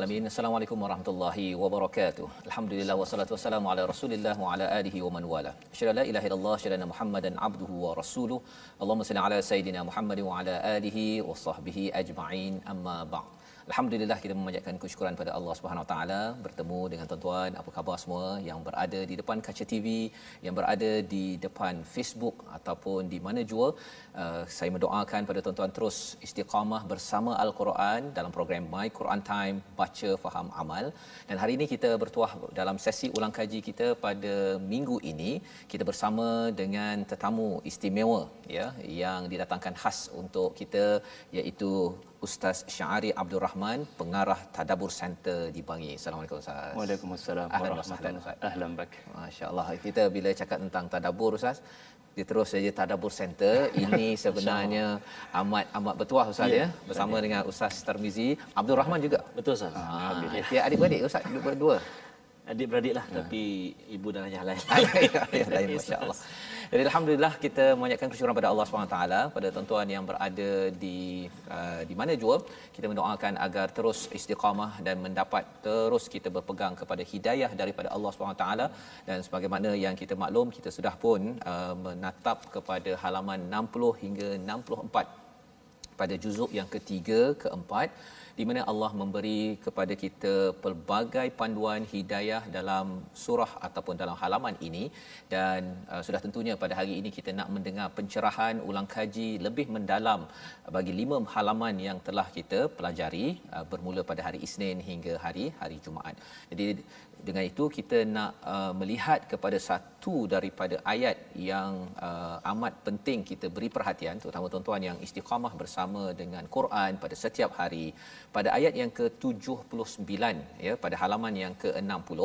Alamin. Assalamualaikum warahmatullahi wabarakatuh. Alhamdulillah wassalatu wassalamu ala Rasulillah wa ala alihi wa man wala. Asyhadu la ilaha illallah, anna Muhammadan abduhu wa rasuluh. Allahumma salli ala sayidina Muhammad wa ala alihi wa sahbihi ajma'in. Amma ba'd. Alhamdulillah kita memanjatkan kesyukuran pada Allah Subhanahu Taala bertemu dengan tuan-tuan apa khabar semua yang berada di depan kaca TV, yang berada di depan Facebook ataupun di mana jua. Uh, saya mendoakan pada tuan-tuan terus istiqamah bersama Al-Quran dalam program My Quran Time baca faham amal. Dan hari ini kita bertuah dalam sesi ulang kaji kita pada minggu ini kita bersama dengan tetamu istimewa ya yang didatangkan khas untuk kita iaitu Ustaz Syari Abdul Rahman, pengarah Tadabur Center di Bangi. Assalamualaikum Ustaz. Waalaikumsalam Ahlan warahmatullahi Ustaz. Ahlan bak. Masya-Allah. Kita bila cakap tentang tadabbur Ustaz, dia terus saja Tadabur Center. Ini sebenarnya amat amat bertuah Ustaz ya, bersama dengan Ustaz Tarmizi, Abdul Rahman juga. Betul Ustaz. Ha, dia adik-beradik Ustaz duduk berdua. Adik-beradik lah tapi ibu dan ayah lain. ya, lain masya-Allah. Jadi alhamdulillah kita mengucapkan kesyukuran pada Allah SWT pada tuan-tuan yang berada di uh, di mana jua. Kita mendoakan agar terus istiqamah dan mendapat terus kita berpegang kepada hidayah daripada Allah SWT dan sebagaimana yang kita maklum kita sudah pun uh, menatap kepada halaman 60 hingga 64 pada juzuk yang ketiga keempat di mana Allah memberi kepada kita pelbagai panduan hidayah dalam surah ataupun dalam halaman ini dan uh, sudah tentunya pada hari ini kita nak mendengar pencerahan ulang kaji lebih mendalam bagi lima halaman yang telah kita pelajari uh, bermula pada hari Isnin hingga hari hari Jumaat. Jadi dengan itu kita nak uh, melihat kepada satu daripada ayat yang uh, amat penting kita beri perhatian terutama tuan-tuan yang istiqamah bersama dengan Quran pada setiap hari pada ayat yang ke-79 ya pada halaman yang ke-60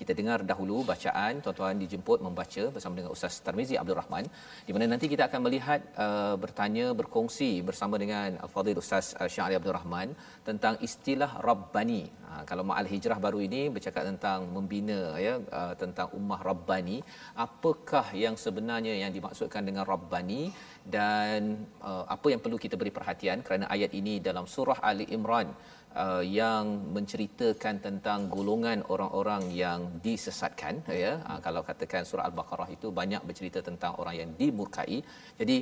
kita dengar dahulu bacaan tuan-tuan dijemput membaca bersama dengan Ustaz Tarmizi Abdul Rahman di mana nanti kita akan melihat uh, bertanya berkongsi bersama dengan Al-Fadhil Ustaz Syahri Abdul Rahman tentang istilah Rabbani. Ha, kalau Ma'al Hijrah baru ini bercakap tentang membina ya uh, tentang ummah Rabbani, apakah yang sebenarnya yang dimaksudkan dengan Rabbani dan uh, apa yang perlu kita beri perhatian kerana ayat ini dalam surah Ali Imran uh, yang menceritakan tentang golongan orang-orang yang disesatkan ya. Uh, kalau katakan surah al-baqarah itu banyak bercerita tentang orang yang dimurkai. Jadi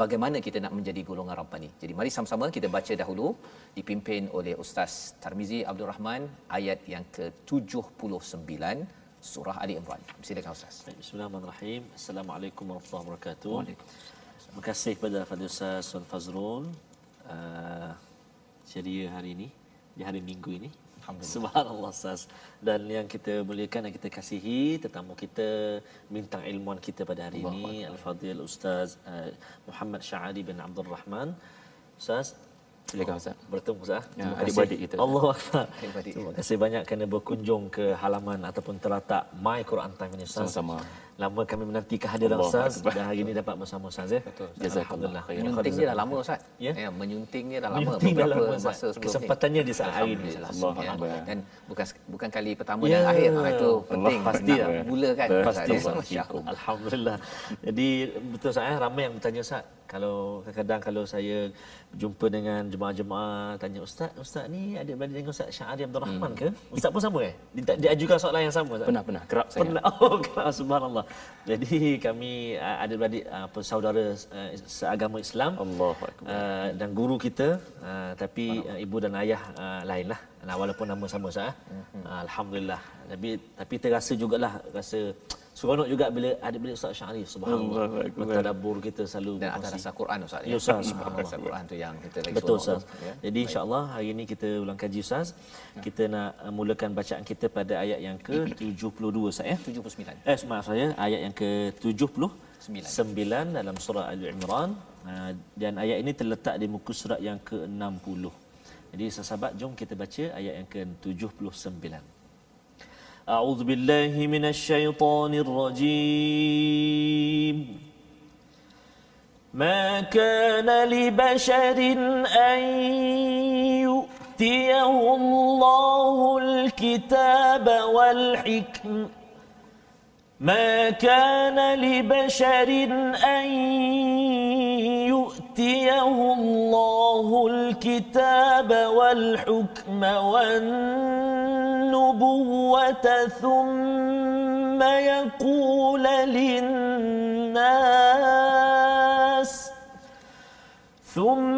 bagaimana kita nak menjadi golongan rabbani jadi mari sama-sama kita baca dahulu dipimpin oleh ustaz Tarmizi Abdul Rahman ayat yang ke-79 surah Ali Imran silakan ustaz Bismillahirrahmanirrahim. Assalamualaikum warahmatullahi wabarakatuh. Terima kasih kepada Fadil Ustaz Fazrul uh, ceria hari ini di hari Minggu ini. Subhanallah Ustaz. Dan yang kita muliakan dan kita kasihi tetamu kita bintang ilmuan kita pada hari ini Al-Fadil Ustaz uh, Muhammad Syahadi bin Abdul Rahman. Ustaz Silakan Ustaz. bertemu Ustaz. Ya, adik-beradik kasih. kita. Allah Akbar. Terima kasih banyak kerana berkunjung ke halaman ataupun terletak My Quran Time ini Ustaz. Sama-sama. Lama kami menanti kehadiran Allah Ustaz Akbar. dan hari ini dapat bersama Ustaz ya. Betul. Jazakallah khairan. menyunting dia dah lama ustaz Ya? ya menyunting dia dah lama Menyunting dah beberapa lama, Ustaz. masa sebelum Kesempatannya di saat hari ini. Alhamdulillah, Allah ya. Akbar. dan bukan bukan kali pertama Ya. dan akhir ha, itu penting pasti nak lah. mula kan Pasti Ustaz, ya? Ustaz. Allah. Alhamdulillah. Jadi betul saya ramai yang bertanya Ustaz. Kalau kadang-kadang kalau saya jumpa dengan jemaah-jemaah tanya Ustaz, Ustaz ni adik-beradik dengan Ustaz Syahari Abdul Rahman ke? Ustaz pun sama eh? Dia, dia ajukan soalan yang sama Ustaz. Pernah pernah kerap saya. Pernah. Oh, kelas subhanallah. Jadi kami uh, ada beradik uh, saudara uh, seagama Islam. Allah uh, dan guru kita uh, tapi uh, ibu dan ayah uh, lainlah. Nah, walaupun nama sama sah. Uh, Alhamdulillah. Tapi tapi terasa jugalah rasa seronok juga bila ada bila Ustaz Syarif subhanallah. Bertadabbur kita selalu dan atas rasa Quran Ustaz ya. Ustaz subhanallah. Rasa Quran tu yang kita lagi Betul Ustaz. Ya. Jadi insya-Allah hari ini kita ulang kaji Ustaz. Ya. Kita nak uh, mulakan bacaan kita pada ayat yang ke-72 Ustaz ya. 79. Eh maaf saya ayat yang ke-79 dalam surah Al-Imran uh, dan ayat ini terletak di muka surat yang ke-60. Jadi sahabat jom kita baca ayat yang ke-79. أعوذ بالله من الشيطان الرجيم ما كان لبشر أن يؤتيه الله الكتاب والحكم ما كان لبشر أن يؤتيه الله الكتاب والحكم والنبوة ثم يقول للناس ثم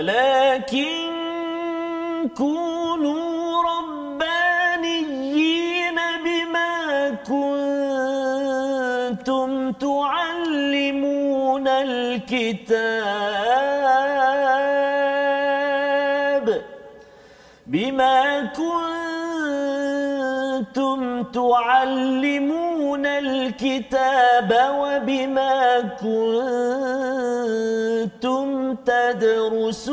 ولكن كونوا ربانيين بما كنتم تعلمون الكتاب بما كنتم تعلمون الكتاب وبما كنتم تدرسون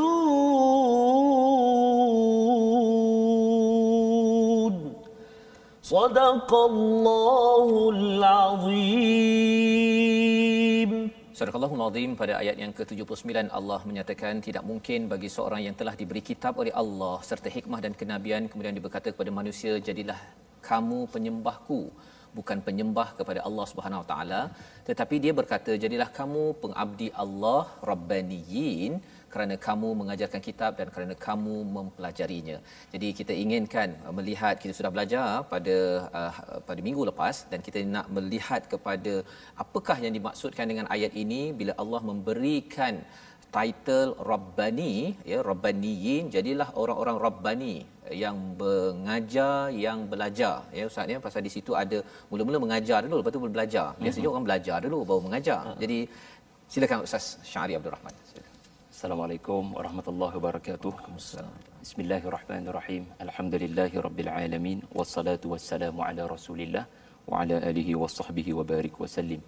صدق الله العظيم Surah Al-Azim pada ayat yang ke-79 Allah menyatakan tidak mungkin bagi seorang yang telah diberi kitab oleh Allah serta hikmah dan kenabian kemudian dia berkata kepada manusia jadilah kamu penyembahku bukan penyembah kepada Allah Subhanahu Wa Taala tetapi dia berkata jadilah kamu pengabdi Allah rabbaniyin kerana kamu mengajarkan kitab dan kerana kamu mempelajarinya. Jadi kita inginkan melihat kita sudah belajar pada uh, pada minggu lepas dan kita nak melihat kepada apakah yang dimaksudkan dengan ayat ini bila Allah memberikan title Rabbani ya Rabbaniyin jadilah orang-orang Rabbani yang mengajar yang belajar ya ustaz ya pasal di situ ada mula-mula mengajar dulu lepas tu belajar biasanya mm-hmm. orang belajar dulu baru mengajar uh-huh. jadi silakan ustaz Syari Abdul Rahman silakan. Assalamualaikum warahmatullahi wabarakatuh. Bismillahirrahmanirrahim. Alhamdulillahirabbil alamin wassalatu wassalamu ala Rasulillah wa ala alihi washabbihi wa barik wasallim.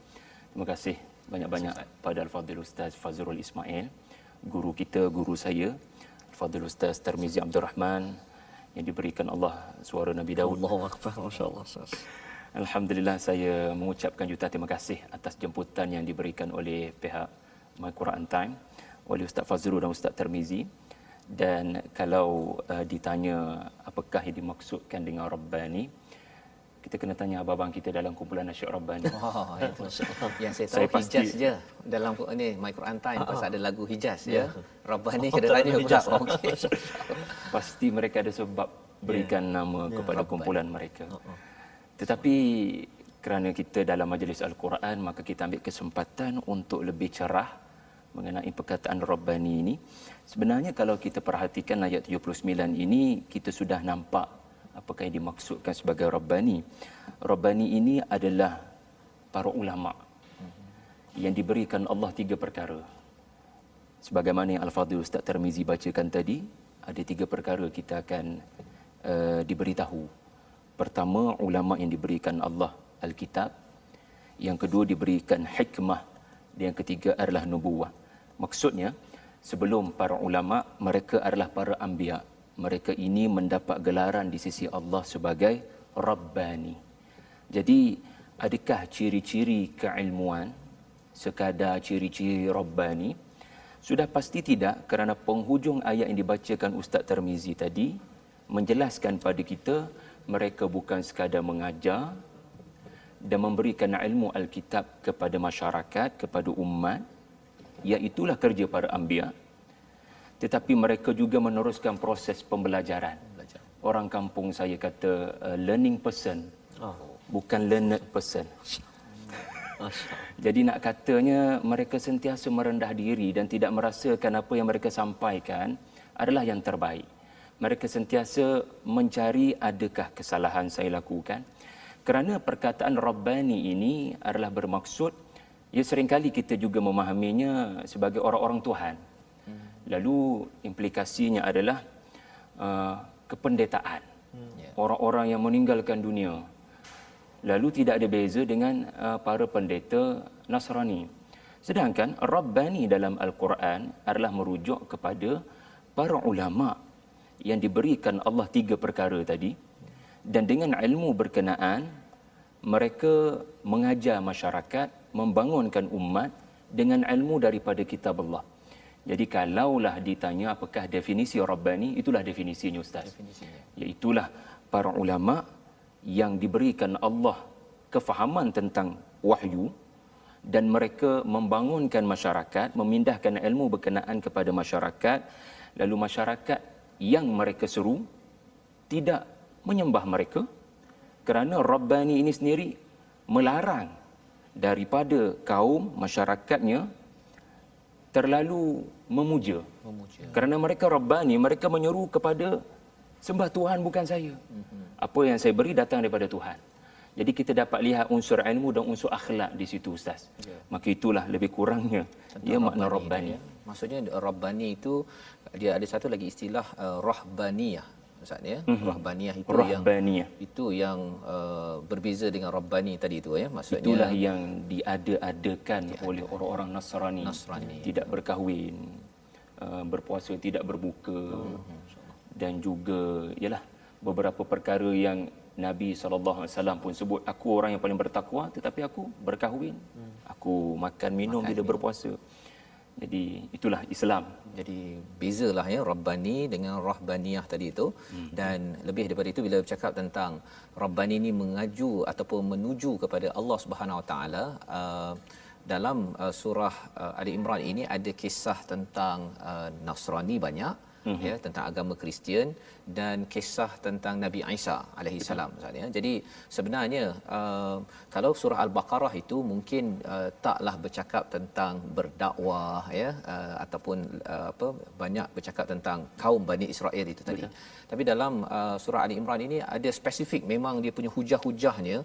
Terima kasih banyak-banyak pada Al-Fadhil Ustaz Fazrul Ismail, guru kita, guru saya, Al-Fadhil Ustaz Tarmizi Abdul Rahman yang diberikan Allah suara Nabi Daud. Allahu akbar, masya-Allah. Alhamdulillah saya mengucapkan juta terima kasih atas jemputan yang diberikan oleh pihak My Quran Time oleh Ustaz Fazrul dan Ustaz Termizi dan kalau uh, ditanya apakah yang dimaksudkan dengan Rabbani kita kena tanya abang-abang kita dalam kumpulan nasyid Rabbani. Oh, itu yang saya tahu saya pasti, Hijaz je dalam ni My Quran Time pasal ada lagu Hijaz ya. ya. Rabbani oh, kedengarannya pula. Okey. pasti mereka ada sebab berikan yeah. nama yeah. kepada Rabbani. kumpulan mereka. Uh-uh. Tetapi kerana kita dalam majlis Al-Quran maka kita ambil kesempatan untuk lebih cerah mengenai perkataan Rabbani ini. Sebenarnya kalau kita perhatikan ayat 79 ini, kita sudah nampak apakah yang dimaksudkan sebagai Rabbani. Rabbani ini adalah para ulama yang diberikan Allah tiga perkara. Sebagaimana yang Al-Fadhil Ustaz Termizi bacakan tadi, ada tiga perkara kita akan uh, diberitahu. Pertama, ulama yang diberikan Allah Al-Kitab. Yang kedua, diberikan hikmah. Dan yang ketiga adalah nubuah. Maksudnya, sebelum para ulama, mereka adalah para anbiya. Mereka ini mendapat gelaran di sisi Allah sebagai Rabbani. Jadi, adakah ciri-ciri keilmuan sekadar ciri-ciri Rabbani Sudah pasti tidak kerana penghujung ayat yang dibacakan Ustaz Termizi tadi menjelaskan pada kita mereka bukan sekadar mengajar dan memberikan ilmu Alkitab kepada masyarakat, kepada umat, iaitulah kerja para anbiya. Tetapi mereka juga meneruskan proses pembelajaran. Orang kampung saya kata uh, learning person, oh. bukan learned person. Jadi nak katanya mereka sentiasa merendah diri dan tidak merasakan apa yang mereka sampaikan adalah yang terbaik. Mereka sentiasa mencari adakah kesalahan saya lakukan. Kerana perkataan Rabbani ini adalah bermaksud ya seringkali kita juga memahaminya sebagai orang-orang Tuhan. Lalu implikasinya adalah uh, kependetaan. Ya. Orang-orang yang meninggalkan dunia lalu tidak ada beza dengan uh, para pendeta Nasrani. Sedangkan Rabbani dalam Al-Quran adalah merujuk kepada para ulama yang diberikan Allah tiga perkara tadi dan dengan ilmu berkenaan mereka mengajar masyarakat membangunkan umat dengan ilmu daripada kitab Allah. Jadi kalaulah ditanya apakah definisi Rabbani itulah definisinya ustaz. Definisinya. Iaitulah para ulama yang diberikan Allah kefahaman tentang wahyu dan mereka membangunkan masyarakat, memindahkan ilmu berkenaan kepada masyarakat, lalu masyarakat yang mereka seru tidak menyembah mereka kerana Rabbani ini sendiri melarang daripada kaum masyarakatnya terlalu memuja. memuja. Kerana mereka Rabbani, mereka menyeru kepada sembah Tuhan bukan saya. Mm-hmm. Apa yang saya beri datang daripada Tuhan. Jadi kita dapat lihat unsur ilmu dan unsur akhlak di situ Ustaz. Ya. Maka itulah lebih kurangnya Tentang ia makna Rabbani. Ya. Maksudnya Rabbani itu dia ada satu lagi istilah uh, Rahbaniyah. Ustaz ya. Mm-hmm. Rahbaniyah itu Rahbaniyah. yang itu yang uh, berbeza dengan Rabbani tadi itu ya. Maksudnya itulah yang diada-adakan diada. oleh orang-orang Nasrani. Nasrani. Tidak berkahwin, uh, berpuasa tidak berbuka. Mm-hmm dan juga ialah beberapa perkara yang Nabi SAW pun sebut aku orang yang paling bertakwa tetapi aku berkahwin hmm. aku makan minum makan bila minum. berpuasa jadi itulah Islam. Jadi bezalah ya Rabbani dengan Rahbaniyah tadi itu. Hmm. dan lebih daripada itu bila bercakap tentang Rabbani ini mengaju ataupun menuju kepada Allah Subhanahu Wa Taala uh, dalam uh, surah uh, Ali Imran ini ada kisah tentang uh, Nasrani banyak mm-hmm. ya tentang agama Kristian dan kisah tentang Nabi Isa alaihi salam misalnya. Jadi sebenarnya uh, kalau surah Al-Baqarah itu mungkin uh, taklah bercakap tentang berdakwah ya uh, ataupun uh, apa banyak bercakap tentang kaum Bani Israel itu tadi. Betul. Tapi dalam uh, surah Ali Imran ini ada spesifik memang dia punya hujah-hujahnya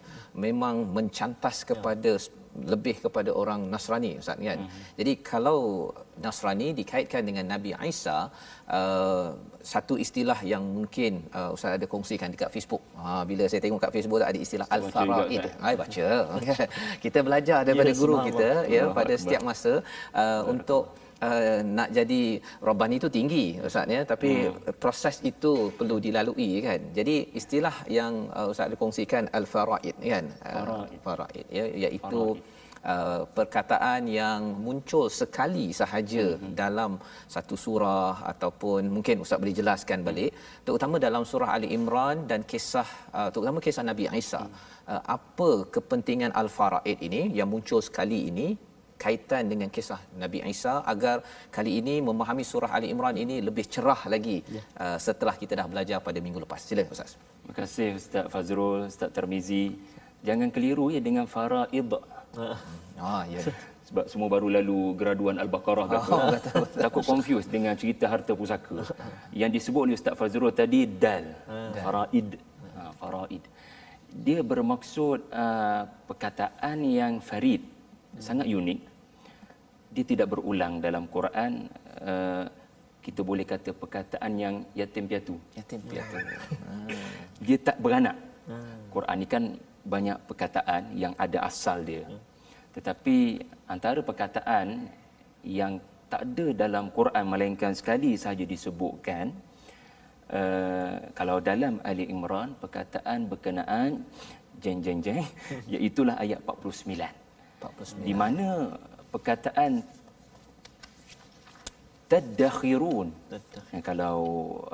memang mencantas kepada ya lebih kepada orang Nasrani Ustaz kan. Mm-hmm. Jadi kalau Nasrani dikaitkan dengan Nabi Isa uh, satu istilah yang mungkin uh, Ustaz ada kongsikan dekat Facebook. Ha bila saya tengok kat Facebook ada istilah al-faraid. Hai baca. kita belajar daripada ya, guru kita ya pada setiap masa uh, untuk Uh, nak jadi robbani itu tinggi ustaz ya. Tapi hmm. proses itu perlu dilalui kan. Jadi istilah yang uh, ustaz dikongsikan al faraid kan. Uh, faraid. ya. Iaitu uh, perkataan yang muncul sekali sahaja hmm. dalam satu surah ataupun mungkin ustaz boleh jelaskan balik. Hmm. terutama dalam surah ali imran dan kisah uh, terutama kisah nabi Isa. Hmm. uh, apa kepentingan al faraid ini yang muncul sekali ini kaitan dengan kisah Nabi Isa agar kali ini memahami surah Ali Imran ini lebih cerah lagi ya. uh, setelah kita dah belajar pada minggu lepas. Sila Ustaz. Terima kasih Ustaz Fazrul, Ustaz Termizi. Jangan keliru ya dengan faraid. Ah ya. Sebab semua baru lalu graduan Al-Baqarah oh, betul, betul. Takut confuse dengan cerita harta pusaka. Yang disebut oleh Ustaz Fazrul tadi dal, ah. faraid. Ha, faraid. Dia bermaksud uh, perkataan yang farid, hmm. sangat unik dia tidak berulang dalam Quran uh, kita boleh kata perkataan yang yatim piatu. Yatim piatu. Dia tak beranak. Quran ni kan banyak perkataan yang ada asal dia. Tetapi antara perkataan yang tak ada dalam Quran melainkan sekali sahaja disebutkan uh, kalau dalam Ali Imran perkataan berkenaan jeng jeng jeng iaitu ayat 49 49 di mana perkataan tadakhirun. Ya, kalau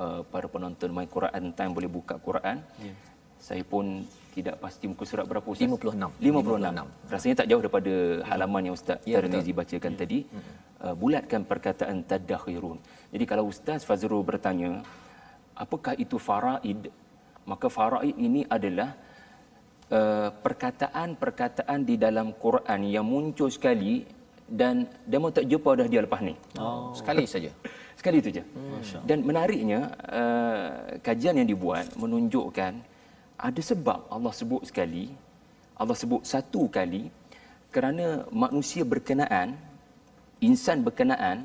uh, para penonton main Quran time boleh buka Quran. Ya. Saya pun tidak pasti muka surat berapa Ustaz? 56. 56. 56. Rasanya tak jauh daripada halaman yang Ustaz ya, Tarmizi bacakan ya. tadi. Uh, bulatkan perkataan tadakhirun. Jadi kalau Ustaz Fazrul bertanya, apakah itu faraid? Maka faraid ini adalah uh, perkataan-perkataan di dalam Quran yang muncul sekali dan mau tak jumpa dah dia lepas ni. Oh. Sekali saja. Sekali itu saja. Hmm. Dan menariknya uh, kajian yang dibuat menunjukkan ada sebab Allah sebut sekali, Allah sebut satu kali kerana manusia berkenaan, insan berkenaan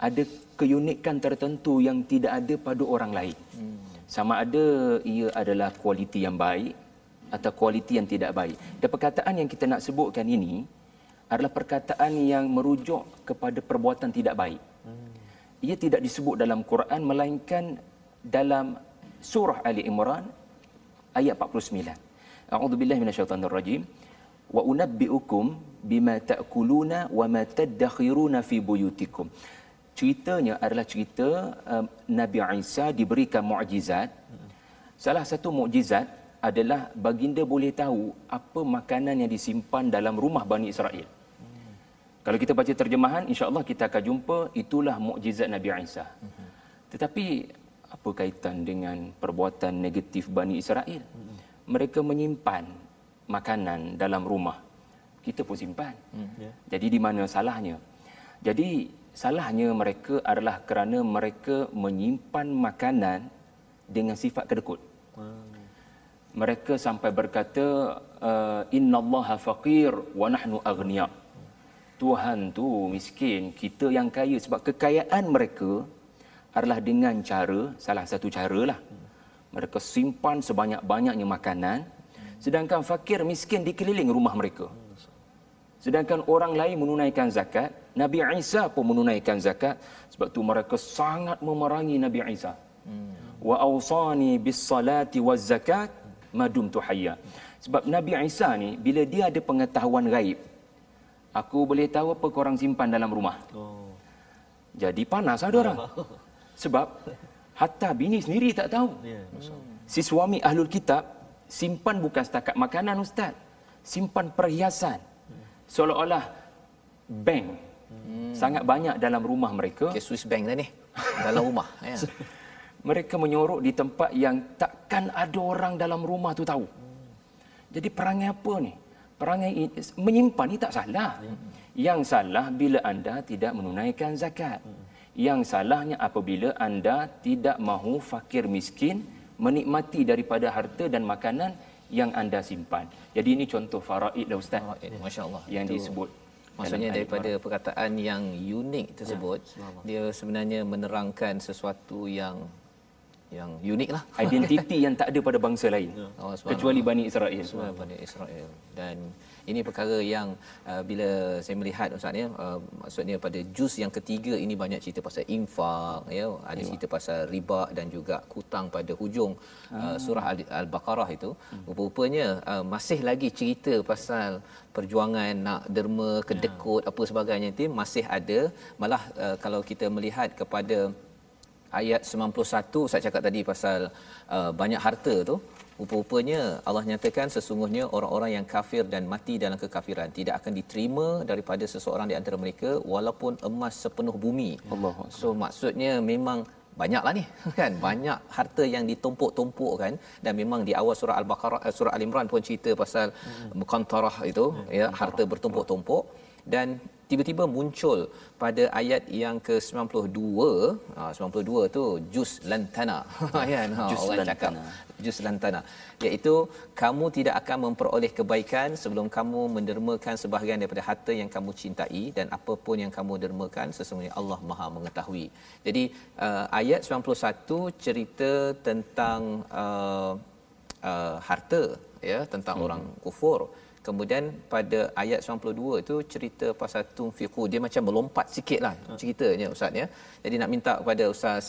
ada keunikan tertentu yang tidak ada pada orang lain. Hmm. Sama ada ia adalah kualiti yang baik atau kualiti yang tidak baik. Dan perkataan yang kita nak sebutkan ini adalah perkataan yang merujuk kepada perbuatan tidak baik. Ia tidak disebut dalam Quran melainkan dalam surah Ali Imran ayat 49. A'udzubillahi minasyaitonirrajim. Wa unabbiukum bima ta'kuluna wa ma tadakhiruna fi buyutikum. Ceritanya adalah cerita um, Nabi Isa diberikan mukjizat. Salah satu mukjizat adalah baginda boleh tahu apa makanan yang disimpan dalam rumah Bani Israel. Kalau kita baca terjemahan, insya-Allah kita akan jumpa itulah mukjizat Nabi Isa. Tetapi apa kaitan dengan perbuatan negatif Bani Israel? Mereka menyimpan makanan dalam rumah. Kita pun simpan. Hmm. Ya. Jadi di mana salahnya? Jadi salahnya mereka adalah kerana mereka menyimpan makanan dengan sifat kedekut. Hmm. Mereka sampai berkata uh, innallaha faqir wa nahnu aghnia. Tuhan tu miskin, kita yang kaya sebab kekayaan mereka adalah dengan cara salah satu cara lah. Mereka simpan sebanyak-banyaknya makanan sedangkan fakir miskin dikeliling rumah mereka. Sedangkan orang lain menunaikan zakat, Nabi Isa pun menunaikan zakat sebab tu mereka sangat memerangi Nabi Isa. Wa awsani bis salati waz zakat madum tu hayya. Sebab Nabi Isa ni bila dia ada pengetahuan gaib, aku boleh tahu apa korang simpan dalam rumah. Oh. Jadi panas ada orang. Sebab hatta bini sendiri tak tahu. Ya, si suami ahlul kitab simpan bukan setakat makanan ustaz. Simpan perhiasan. Seolah-olah bank. Hmm. Sangat banyak dalam rumah mereka. Okay, Swiss bank dah ni. Dalam rumah. ya. Mereka menyorok di tempat yang takkan ada orang dalam rumah tu tahu. Jadi perangai apa ni? Perangai ini, menyimpan ni tak salah. Hmm. Yang salah bila anda tidak menunaikan zakat. Hmm. Yang salahnya apabila anda tidak mahu fakir miskin menikmati daripada harta dan makanan yang anda simpan. Jadi ini contoh faraid dah ustaz. Faraid, masya-Allah. Yang Itu. disebut Maksudnya daripada perkataan yang unik tersebut, ya, dia sebenarnya menerangkan sesuatu yang yang unik lah. Identiti yang tak ada pada bangsa lain. Ya. Oh, kecuali Bani Israel. Bani Israel. Dan ini perkara yang uh, bila saya melihat Ustaz ya, uh, maksudnya pada juz yang ketiga ini banyak cerita pasal infak, ya, ada cerita pasal riba dan juga hutang pada hujung uh, ah. surah Al-Baqarah itu. Hmm. Rupanya uh, masih lagi cerita pasal perjuangan nak derma, kedekut, ya. apa sebagainya itu masih ada. Malah uh, kalau kita melihat kepada ayat 91 saya cakap tadi pasal uh, banyak harta tu rupa-rupanya Allah nyatakan sesungguhnya orang-orang yang kafir dan mati dalam kekafiran tidak akan diterima daripada seseorang di antara mereka walaupun emas sepenuh bumi. Allah so maksudnya memang banyaklah ni kan? Banyak harta yang ditumpuk-tumpuk kan? Dan memang di awal surah al-baqarah eh, surah al-imran pun cerita pasal hmm. itu ya harta bertumpuk-tumpuk. Dan tiba-tiba muncul pada ayat yang ke-92 ah 92 tu juz lantana kan ha, juz orang lantana. cakap juz lantana iaitu kamu tidak akan memperoleh kebaikan sebelum kamu mendermakan sebahagian daripada harta yang kamu cintai dan apapun yang kamu dermakan sesungguhnya Allah Maha mengetahui jadi uh, ayat 91 cerita tentang uh, uh, harta ya tentang hmm. orang kufur Kemudian pada ayat 92 itu cerita pasal tunfiqu dia macam melompat sikitlah ceritanya ustaz ya. Jadi nak minta kepada ustaz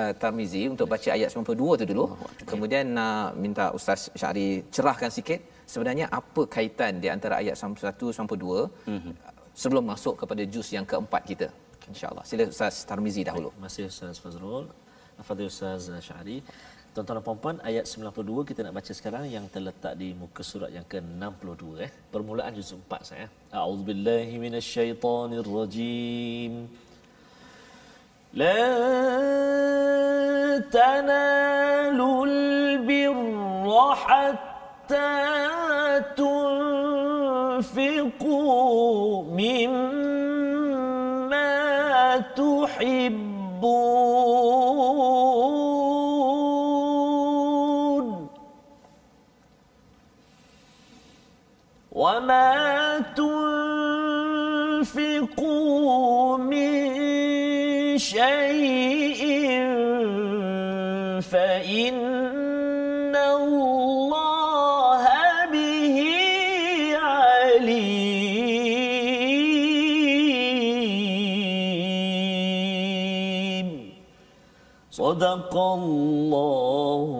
uh, Tarmizi untuk baca ayat 92 tu dulu. Kemudian nak minta ustaz Syari cerahkan sikit sebenarnya apa kaitan di antara ayat 91 sampai 2 mm-hmm. sebelum masuk kepada juz yang keempat kita. Insya-Allah. Sila Ustaz Tarmizi dahulu. Terima kasih Ustaz Fazrul. Fadil Ustaz Syahri. Tuan-tuan dan puan ayat 92 kita nak baca sekarang yang terletak di muka surat yang ke-62 eh. Permulaan juz 4 saya. A'udzubillahi minasyaitonirrajim. La tanalul birra hatta tunfiqu mimma tuhibbun. وما تنفقوا من شيء فإن الله به عليم. صدق الله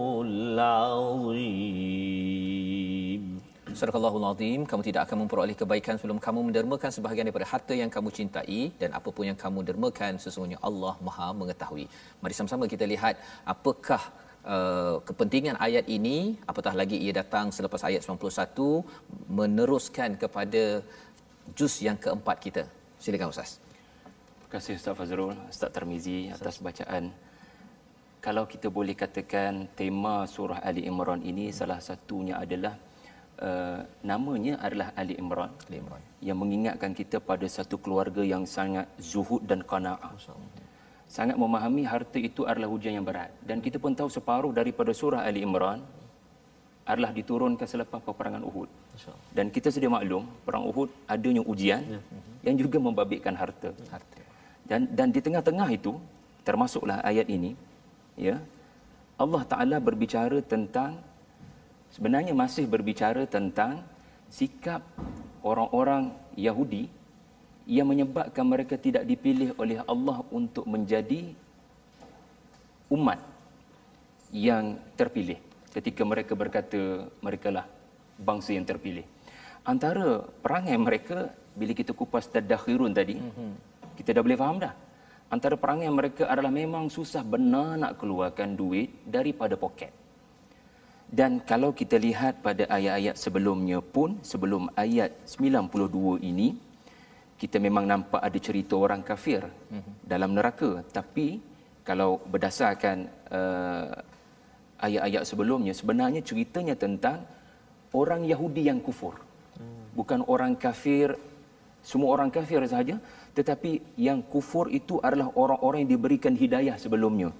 Surah Azim, kamu tidak akan memperoleh kebaikan sebelum kamu mendermakan sebahagian daripada harta yang kamu cintai dan apa pun yang kamu dermakan sesungguhnya Allah Maha mengetahui. Mari sama-sama kita lihat apakah uh, kepentingan ayat ini, apatah lagi ia datang selepas ayat 91 meneruskan kepada juz yang keempat kita. Silakan Ustaz. Terima kasih Ustaz Fazrul, Ustaz Tarmizi atas bacaan. Kalau kita boleh katakan tema surah Ali Imran ini salah satunya adalah uh, namanya adalah Ali Imran. Ali Imran. Yang mengingatkan kita pada satu keluarga yang sangat zuhud dan qanaah. Sangat memahami harta itu adalah hujan yang berat. Dan kita pun tahu separuh daripada surah Ali Imran adalah diturunkan selepas peperangan Uhud. Dan kita sedia maklum, perang Uhud adanya ujian yang juga membabitkan harta. Harta. Dan dan di tengah-tengah itu termasuklah ayat ini ya. Allah Taala berbicara tentang sebenarnya masih berbicara tentang sikap orang-orang Yahudi yang menyebabkan mereka tidak dipilih oleh Allah untuk menjadi umat yang terpilih ketika mereka berkata mereka lah bangsa yang terpilih. Antara perangai mereka bila kita kupas tadakhirun tadi, mm-hmm. kita dah boleh faham dah. Antara perangai mereka adalah memang susah benar nak keluarkan duit daripada poket. Dan kalau kita lihat pada ayat-ayat sebelumnya pun, sebelum ayat 92 ini, kita memang nampak ada cerita orang kafir mm-hmm. dalam neraka. Tapi kalau berdasarkan uh, ayat-ayat sebelumnya, sebenarnya ceritanya tentang orang Yahudi yang kufur. Bukan orang kafir, semua orang kafir sahaja, tetapi yang kufur itu adalah orang-orang yang diberikan hidayah sebelumnya.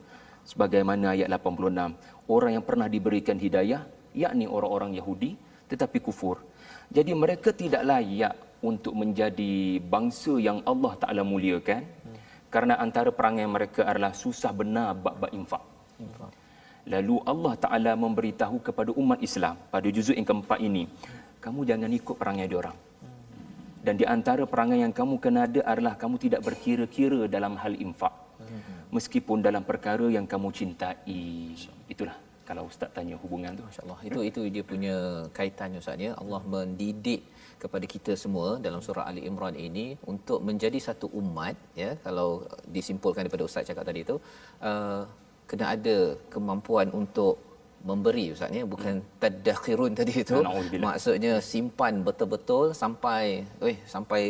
Sebagaimana ayat 86, orang yang pernah diberikan hidayah, yakni orang-orang Yahudi, tetapi kufur. Jadi mereka tidak layak untuk menjadi bangsa yang Allah Ta'ala muliakan, kerana antara perangai mereka adalah susah benar bab-bab infak. Lalu Allah Ta'ala memberitahu kepada umat Islam pada juzuk yang keempat ini, kamu jangan ikut perangai diorang. Dan di antara perangai yang kamu kena ada adalah kamu tidak berkira-kira dalam hal infak. Meskipun dalam perkara yang kamu cintai. Itulah kalau Ustaz tanya hubungan tu. InsyaAllah. Itu itu dia punya kaitannya Ustaz ya. Allah mendidik kepada kita semua dalam surah Ali Imran ini untuk menjadi satu umat ya kalau disimpulkan daripada ustaz cakap tadi itu uh, kena ada kemampuan untuk memberi ustaz ya bukan tadakhirun tadi itu maksudnya simpan betul-betul sampai eh sampai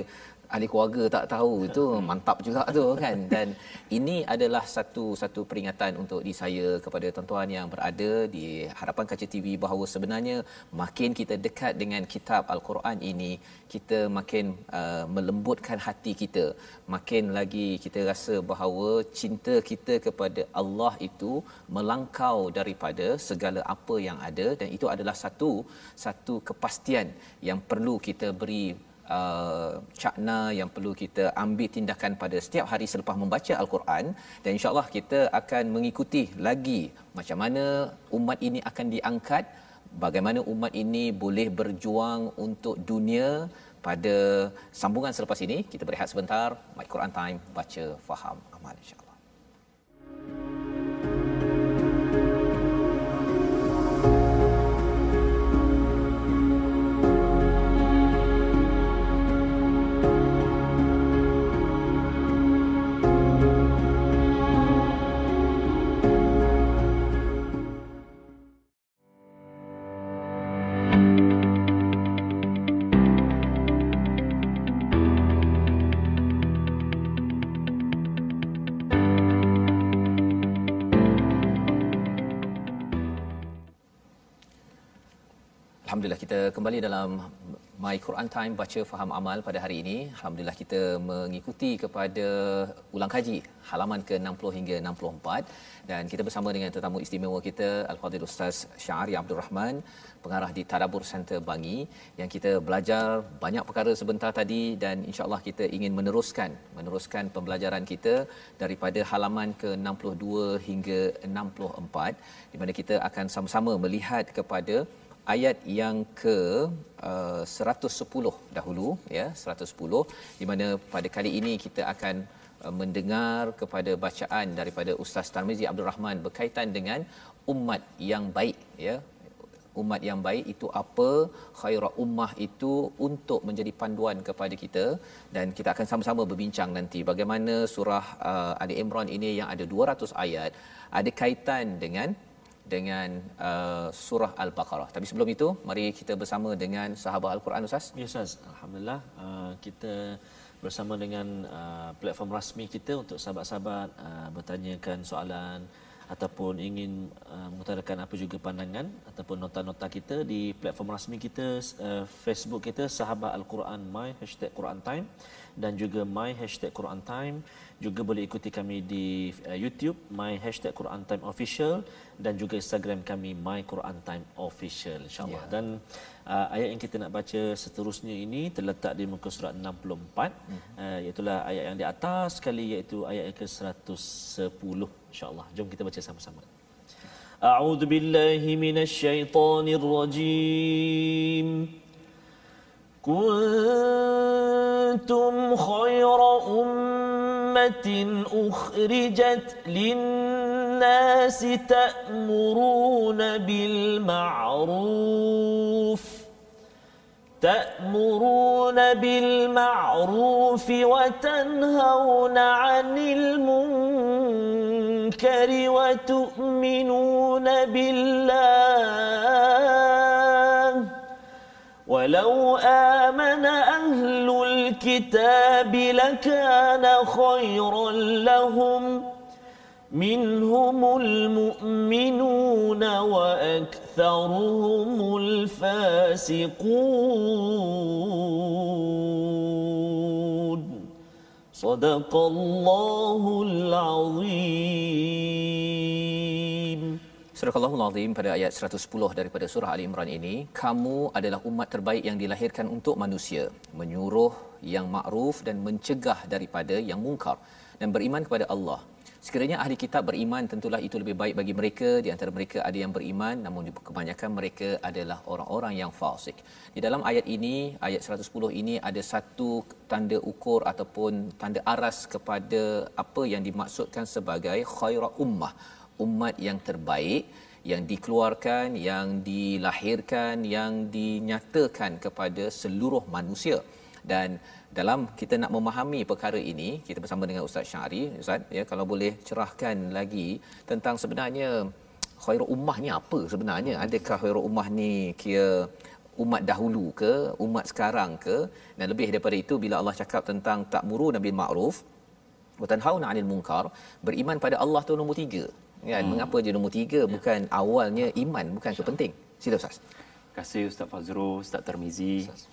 ahli keluarga tak tahu itu mantap juga tu kan? Dan ini adalah satu satu peringatan untuk di saya kepada tuan-tuan yang berada di hadapan kaca TV bahawa sebenarnya makin kita dekat dengan kitab al-Quran ini kita makin uh, melembutkan hati kita. Makin lagi kita rasa bahawa cinta kita kepada Allah itu melangkau daripada segala apa yang ada. Dan itu adalah satu satu kepastian yang perlu kita beri uh, cakna yang perlu kita ambil tindakan pada setiap hari selepas membaca al-Quran. Dan insyaallah kita akan mengikuti lagi macam mana umat ini akan diangkat bagaimana umat ini boleh berjuang untuk dunia. Pada sambungan selepas ini kita berehat sebentar. My Quran Time baca faham amal insyaallah Alhamdulillah kita kembali dalam My Quran Time baca faham amal pada hari ini. Alhamdulillah kita mengikuti kepada ulang kaji halaman ke-60 hingga 64 dan kita bersama dengan tetamu istimewa kita Al-Fadhil Ustaz Syahari Abdul Rahman pengarah di Tadabur Center Bangi yang kita belajar banyak perkara sebentar tadi dan insya-Allah kita ingin meneruskan meneruskan pembelajaran kita daripada halaman ke-62 hingga 64 di mana kita akan sama-sama melihat kepada ayat yang ke uh, 110 dahulu ya 110 di mana pada kali ini kita akan uh, mendengar kepada bacaan daripada Ustaz Tarmizi Abdul Rahman berkaitan dengan umat yang baik ya. Umat yang baik itu apa? Khaira ummah itu untuk menjadi panduan kepada kita. Dan kita akan sama-sama berbincang nanti bagaimana surah uh, Ali Imran ini yang ada 200 ayat ada kaitan dengan dengan uh, surah Al-Baqarah. Tapi sebelum itu, mari kita bersama dengan sahabat Al-Quran Ustaz. Ya Ustaz, Alhamdulillah uh, kita bersama dengan uh, platform rasmi kita untuk sahabat-sahabat uh, bertanyakan soalan ataupun ingin uh, mengutarakan apa juga pandangan ataupun nota-nota kita di platform rasmi kita uh, Facebook kita Sahabat Al-Quran My hashtag Quran Time dan juga My hashtag Quran Time juga boleh ikuti kami di uh, YouTube My hashtag Quran Time Official dan juga Instagram kami My Quran Time Official insyaAllah yeah. dan uh, ayat yang kita nak baca seterusnya ini terletak di muka surat 64 mm-hmm. uh, iaitulah ayat yang di atas sekali iaitu ayat yang ke-110 insyaAllah jom kita baca sama-sama أعوذ بالله من الشيطان الرجيم كنتم خير أمة أخرجت للناس تأمرون بالمعروف تأمرون بالمعروف وتنهون عن المنكر وتؤمنون بالله. ولو آمن أهل الكتاب لكان خيرا لهم. منهم المؤمنون وأكثرهم الفاسقون. صدق الله العظيم. Surah Allahul Azim pada ayat 110 daripada surah Ali Imran ini, kamu adalah umat terbaik yang dilahirkan untuk manusia, menyuruh yang makruf dan mencegah daripada yang mungkar dan beriman kepada Allah. Sekiranya ahli kitab beriman tentulah itu lebih baik bagi mereka di antara mereka ada yang beriman namun kebanyakan mereka adalah orang-orang yang fasik. Di dalam ayat ini ayat 110 ini ada satu tanda ukur ataupun tanda aras kepada apa yang dimaksudkan sebagai khaira ummah, umat yang terbaik yang dikeluarkan, yang dilahirkan, yang dinyatakan kepada seluruh manusia. Dan dalam kita nak memahami perkara ini kita bersama dengan Ustaz Syari Ustaz ya kalau boleh cerahkan lagi tentang sebenarnya khairul ummah ni apa sebenarnya? Adakah khairul ummah ni kira umat dahulu ke umat sekarang ke? Dan lebih daripada itu bila Allah cakap tentang takmuru nabi ma'ruf wa tanhauna 'anil munkar beriman pada Allah tu nombor tiga kan hmm. mengapa je nombor tiga ya. bukan awalnya iman bukan kepenting sila ustaz Terima kasih Ustaz Fazrul, Ustaz Termizi. Ustaz.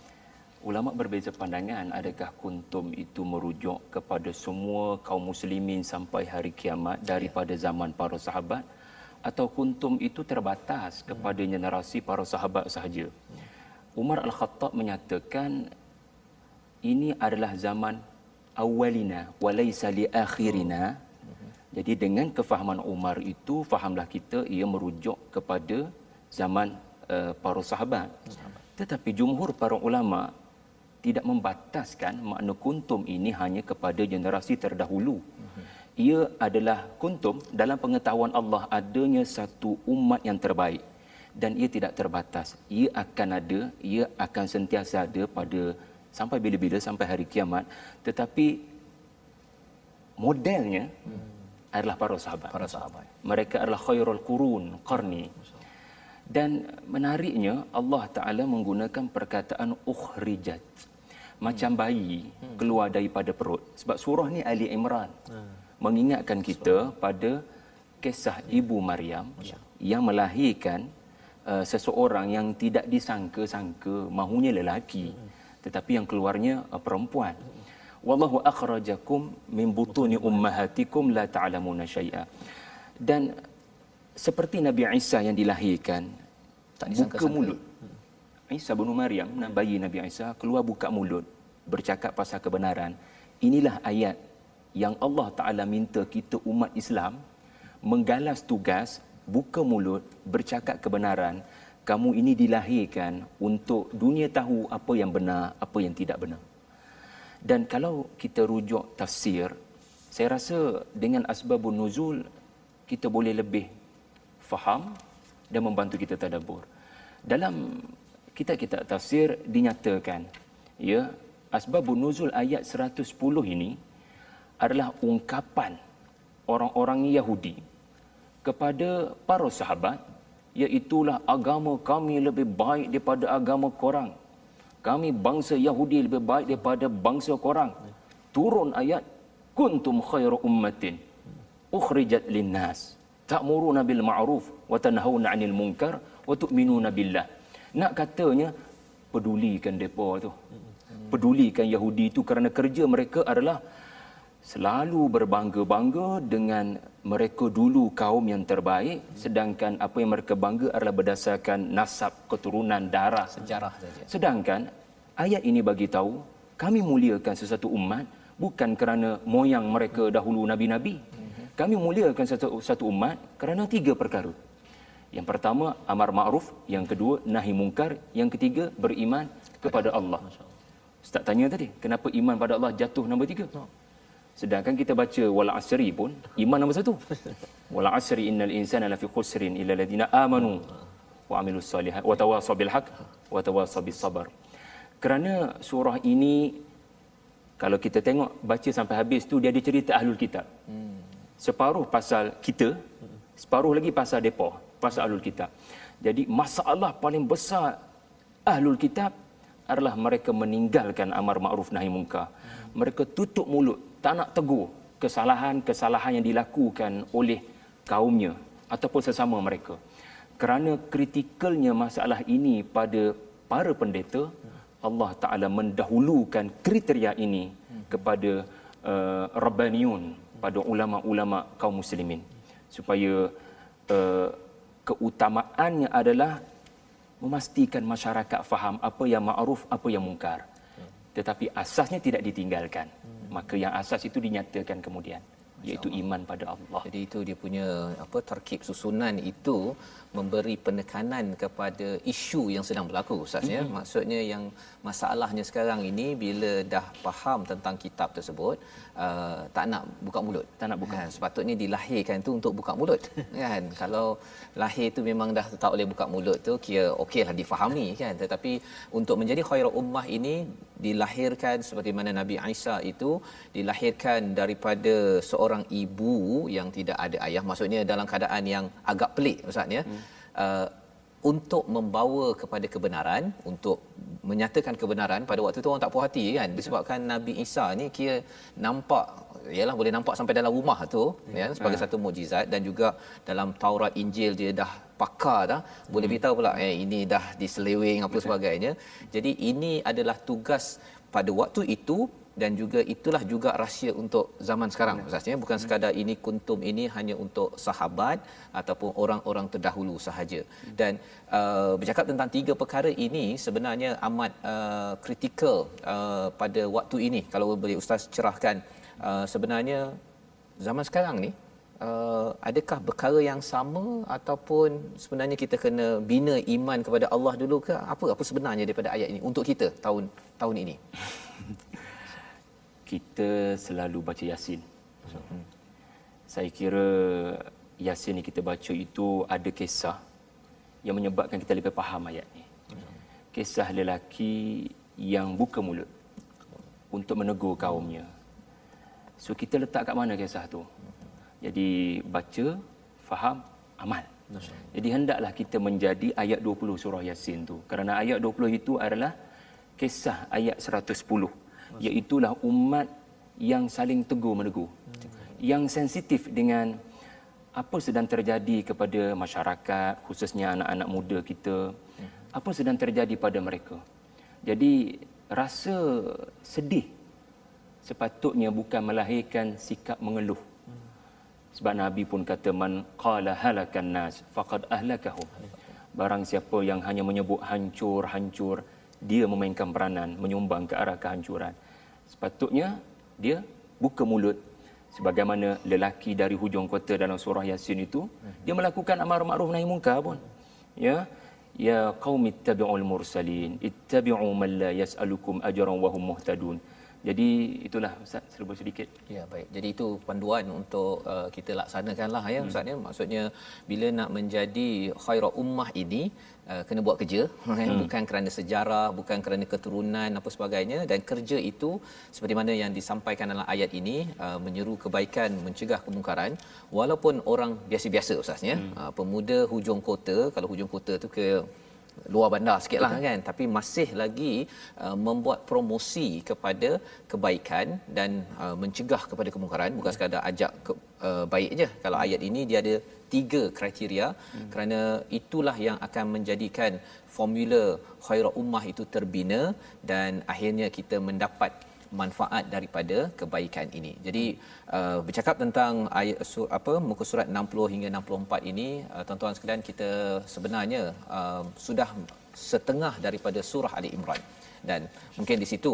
Ulama berbeza pandangan adakah kuntum itu merujuk kepada semua kaum muslimin sampai hari kiamat daripada zaman para sahabat atau kuntum itu terbatas kepada generasi para sahabat sahaja. Umar Al-Khattab menyatakan ini adalah zaman awalina walaysa li akhirina. Jadi dengan kefahaman Umar itu fahamlah kita ia merujuk kepada zaman uh, para sahabat. Tetapi jumhur para ulama tidak membataskan makna kuntum ini hanya kepada generasi terdahulu. Ia adalah kuntum dalam pengetahuan Allah adanya satu umat yang terbaik dan ia tidak terbatas. Ia akan ada, ia akan sentiasa ada pada sampai bila-bila sampai hari kiamat. Tetapi modelnya hmm. Adalah para sahabat. Para sahabat. Mereka adalah khairul qurun qarni. Dan menariknya Allah Taala menggunakan perkataan ukhrijat macam bayi hmm. keluar daripada perut sebab surah ni Ali Imran hmm. mengingatkan kita pada kisah ibu Maryam yang melahirkan uh, seseorang yang tidak disangka-sangka mahunya lelaki tetapi yang keluarnya uh, perempuan wallahu akhrajakum min butuni ummahatikum la ta'lamuna syai'a. Dan seperti Nabi Isa yang dilahirkan Tak buka disangka-sangka. mulut Isa bin Maryam bayi Nabi Isa keluar buka mulut bercakap pasal kebenaran. Inilah ayat yang Allah Taala minta kita umat Islam menggalas tugas buka mulut bercakap kebenaran. Kamu ini dilahirkan untuk dunia tahu apa yang benar apa yang tidak benar dan kalau kita rujuk tafsir saya rasa dengan asbabun nuzul kita boleh lebih faham dan membantu kita tadabbur. Dalam kitab-kitab tafsir dinyatakan ya asbabun nuzul ayat 110 ini adalah ungkapan orang-orang Yahudi kepada para sahabat iaitulah agama kami lebih baik daripada agama korang kami bangsa Yahudi lebih baik daripada bangsa korang. Turun ayat kuntum khairu ummatin ukhrijat linnas. Ta'muruna bil ma'ruf wa tanhauna 'anil munkar wa tu'minuna billah. Nak katanya pedulikan depa tu. Pedulikan Yahudi itu kerana kerja mereka adalah selalu berbangga-bangga dengan mereka dulu kaum yang terbaik sedangkan apa yang mereka bangga adalah berdasarkan nasab keturunan darah sejarah saja. Sedangkan ayat ini bagi tahu kami muliakan sesuatu umat bukan kerana moyang mereka dahulu nabi-nabi. Kami muliakan satu satu umat kerana tiga perkara. Yang pertama amar ma'ruf yang kedua nahi mungkar yang ketiga beriman kepada Allah. Ustaz tanya tadi kenapa iman pada Allah jatuh nombor tiga sedangkan kita baca wal asri pun iman nombor satu. Wal asri innal insana lafi khusrin illa alladhina amanu wa amilus solihat wa tawasaw bil haqq wa tawasaw bis sabr. Kerana surah ini kalau kita tengok baca sampai habis tu dia ada cerita ahlul kitab. Separuh pasal kita separuh lagi pasal depa pasal ahlul kitab. Jadi masalah paling besar ahlul kitab adalah mereka meninggalkan amar ma'ruf nahi munkar. Mereka tutup mulut tak nak tegur kesalahan-kesalahan yang dilakukan oleh kaumnya ataupun sesama mereka. Kerana kritikalnya masalah ini pada para pendeta Allah Taala mendahulukan kriteria ini kepada uh, rabbaniyun pada ulama-ulama kaum muslimin. Supaya uh, keutamaannya adalah memastikan masyarakat faham apa yang ma'ruf apa yang mungkar tetapi asasnya tidak ditinggalkan maka yang asas itu dinyatakan kemudian iaitu iman pada Allah. Jadi itu dia punya apa tarkib susunan itu memberi penekanan kepada isu yang sedang berlaku ustaz ya. Mm-hmm. Maksudnya yang masalahnya sekarang ini bila dah faham tentang kitab tersebut uh, tak nak buka mulut. Tak nak buka. Ha, sepatutnya dilahirkan tu untuk buka mulut kan. Kalau lahir tu memang dah tak boleh buka mulut tu kira okeylah difahami kan. Tetapi untuk menjadi khairul ummah ini dilahirkan seperti mana Nabi Isa itu dilahirkan daripada seorang ibu yang tidak ada ayah maksudnya dalam keadaan yang agak pelik ustaz ya hmm. Uh, untuk membawa kepada kebenaran untuk menyatakan kebenaran pada waktu tu orang tak puas hati kan. Disebabkan Nabi Isa ni kira nampak ialah boleh nampak sampai dalam rumah tu ya. sebagai satu mukjizat dan juga dalam Taurat Injil dia dah pakar dah boleh beritahu pula eh ini dah diseleweng apa sebagainya. Jadi ini adalah tugas pada waktu itu dan juga itulah juga rahsia untuk zaman sekarang. Ustaznya bukan sekadar ini kuntum ini hanya untuk sahabat ataupun orang-orang terdahulu sahaja. Dan uh, bercakap tentang tiga perkara ini sebenarnya amat uh, kritikal uh, pada waktu ini. Kalau boleh ustaz cerahkan uh, sebenarnya zaman sekarang ni uh, adakah perkara yang sama ataupun sebenarnya kita kena bina iman kepada Allah dulu ke? Apa apa sebenarnya daripada ayat ini untuk kita tahun tahun ini kita selalu baca Yasin. Saya kira Yasin yang kita baca itu ada kisah yang menyebabkan kita lebih faham ayat ni. Kisah lelaki yang buka mulut untuk menegur kaumnya. So kita letak kat mana kisah tu? Jadi baca, faham, amal. Jadi hendaklah kita menjadi ayat 20 surah Yasin tu. Kerana ayat 20 itu adalah kisah ayat 110 iaitulah umat yang saling tegur menegur. Yang sensitif dengan apa sedang terjadi kepada masyarakat khususnya anak-anak muda kita apa sedang terjadi pada mereka. Jadi rasa sedih sepatutnya bukan melahirkan sikap mengeluh. Sebab nabi pun kata man qala halakan nas faqad ahlakahum barang siapa yang hanya menyebut hancur hancur dia memainkan peranan menyumbang ke arah kehancuran sepatutnya dia buka mulut. Sebagaimana lelaki dari hujung kota dalam surah yasin itu dia melakukan amar ma'ruf nahi munkar pun. Ya? Ya qaumi ittabi'ul mursalin ittabi'u man la yas'alukum ajran wa hum muhtadun jadi itulah Ustaz serba sedikit. Ya baik. Jadi itu panduan untuk uh, kita laksanakanlah ya Ustaz ya. Maksudnya bila nak menjadi khairul ummah ini uh, kena buat kerja ya. hmm. bukan kerana sejarah, bukan kerana keturunan apa sebagainya dan kerja itu seperti mana yang disampaikan dalam ayat ini uh, menyeru kebaikan, mencegah kemungkaran walaupun orang biasa-biasa Ustaz ya. Hmm. Uh, pemuda hujung kota, kalau hujung kota tu ke luar bandar sikit lah kan? Tapi masih lagi uh, membuat promosi kepada kebaikan dan uh, mencegah kepada kemungkaran. Bukan sekadar ajak ke, uh, baik je. Kalau ayat ini dia ada tiga kriteria. Hmm. kerana itulah yang akan menjadikan formula khairul ummah itu terbina dan akhirnya kita mendapat manfaat daripada kebaikan ini. Jadi uh, bercakap tentang ayat sur, apa muka surat 60 hingga 64 ini uh, tuan-tuan sekalian kita sebenarnya uh, sudah setengah daripada surah Ali Imran. Dan mungkin di situ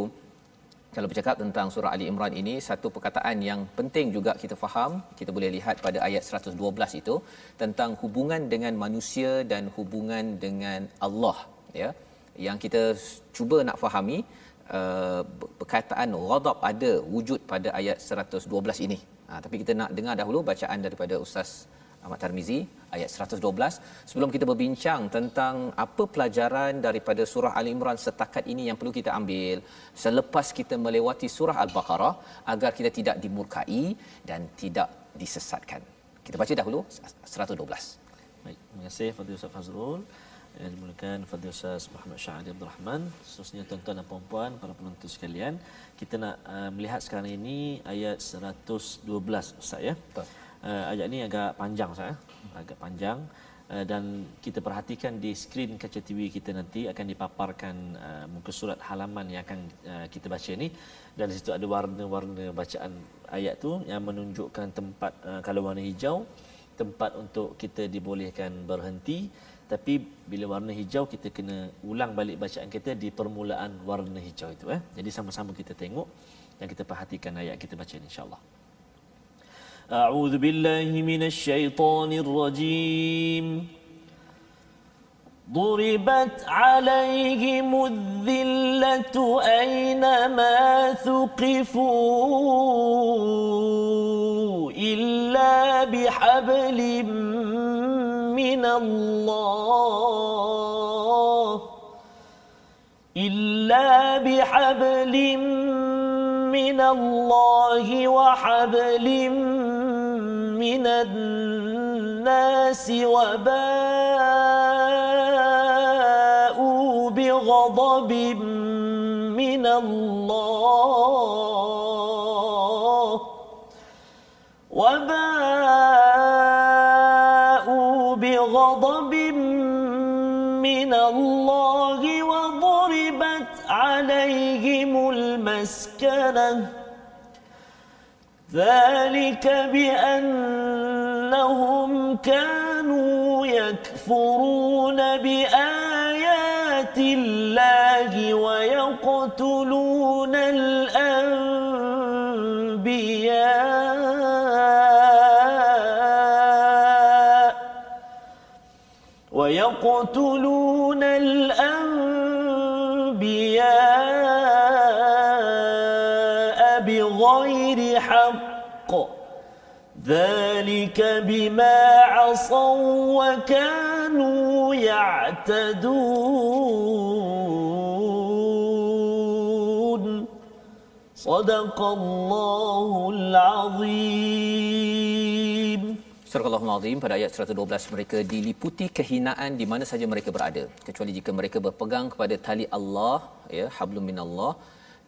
kalau bercakap tentang surah Ali Imran ini satu perkataan yang penting juga kita faham kita boleh lihat pada ayat 112 itu tentang hubungan dengan manusia dan hubungan dengan Allah ya yang kita cuba nak fahami uh, perkataan ghadab ada wujud pada ayat 112 ini. Ha, tapi kita nak dengar dahulu bacaan daripada Ustaz Ahmad Tarmizi ayat 112 sebelum kita berbincang tentang apa pelajaran daripada surah Ali Imran setakat ini yang perlu kita ambil selepas kita melewati surah Al-Baqarah agar kita tidak dimurkai dan tidak disesatkan. Kita baca dahulu 112. Baik, terima kasih Fadil Ustaz Fazrul yang dimulakan Fadil Ustaz Muhammad Syahadi Abdul Rahman khususnya tuan-tuan dan puan-puan para penonton sekalian kita nak uh, melihat sekarang ini ayat 112 Ustaz ya? Uh, ayat ini agak panjang Ustaz ya? Agak panjang. Uh, dan kita perhatikan di skrin kaca TV kita nanti akan dipaparkan uh, muka surat halaman yang akan uh, kita baca ini dan di situ ada warna-warna bacaan ayat tu yang menunjukkan tempat uh, kalau warna hijau tempat untuk kita dibolehkan berhenti tapi bila warna hijau kita kena ulang balik bacaan kita di permulaan warna hijau itu eh jadi sama-sama kita tengok dan kita perhatikan ayat kita baca ini insyaallah a'udzu billahi minasyaitonir rajim ضربت عليهم الذلة أينما ثقفوا إلا بحبل من الله إلا بحبل من الله وحبل من الناس وباءوا بغضب من الله وباءوا من الله وضربت عليهم المسكنة. ذلك بأنهم كانوا يكفرون بآيات الله ويقتلون الأنبياء ويقتلون الأنبياء بغير حق. ذلك بما عصوا وكانوا يعتدون. صدق الله العظيم. Surah Al-Azim pada ayat 112 mereka diliputi kehinaan di mana saja mereka berada. Kecuali jika mereka berpegang kepada tali Allah ya hablum minallah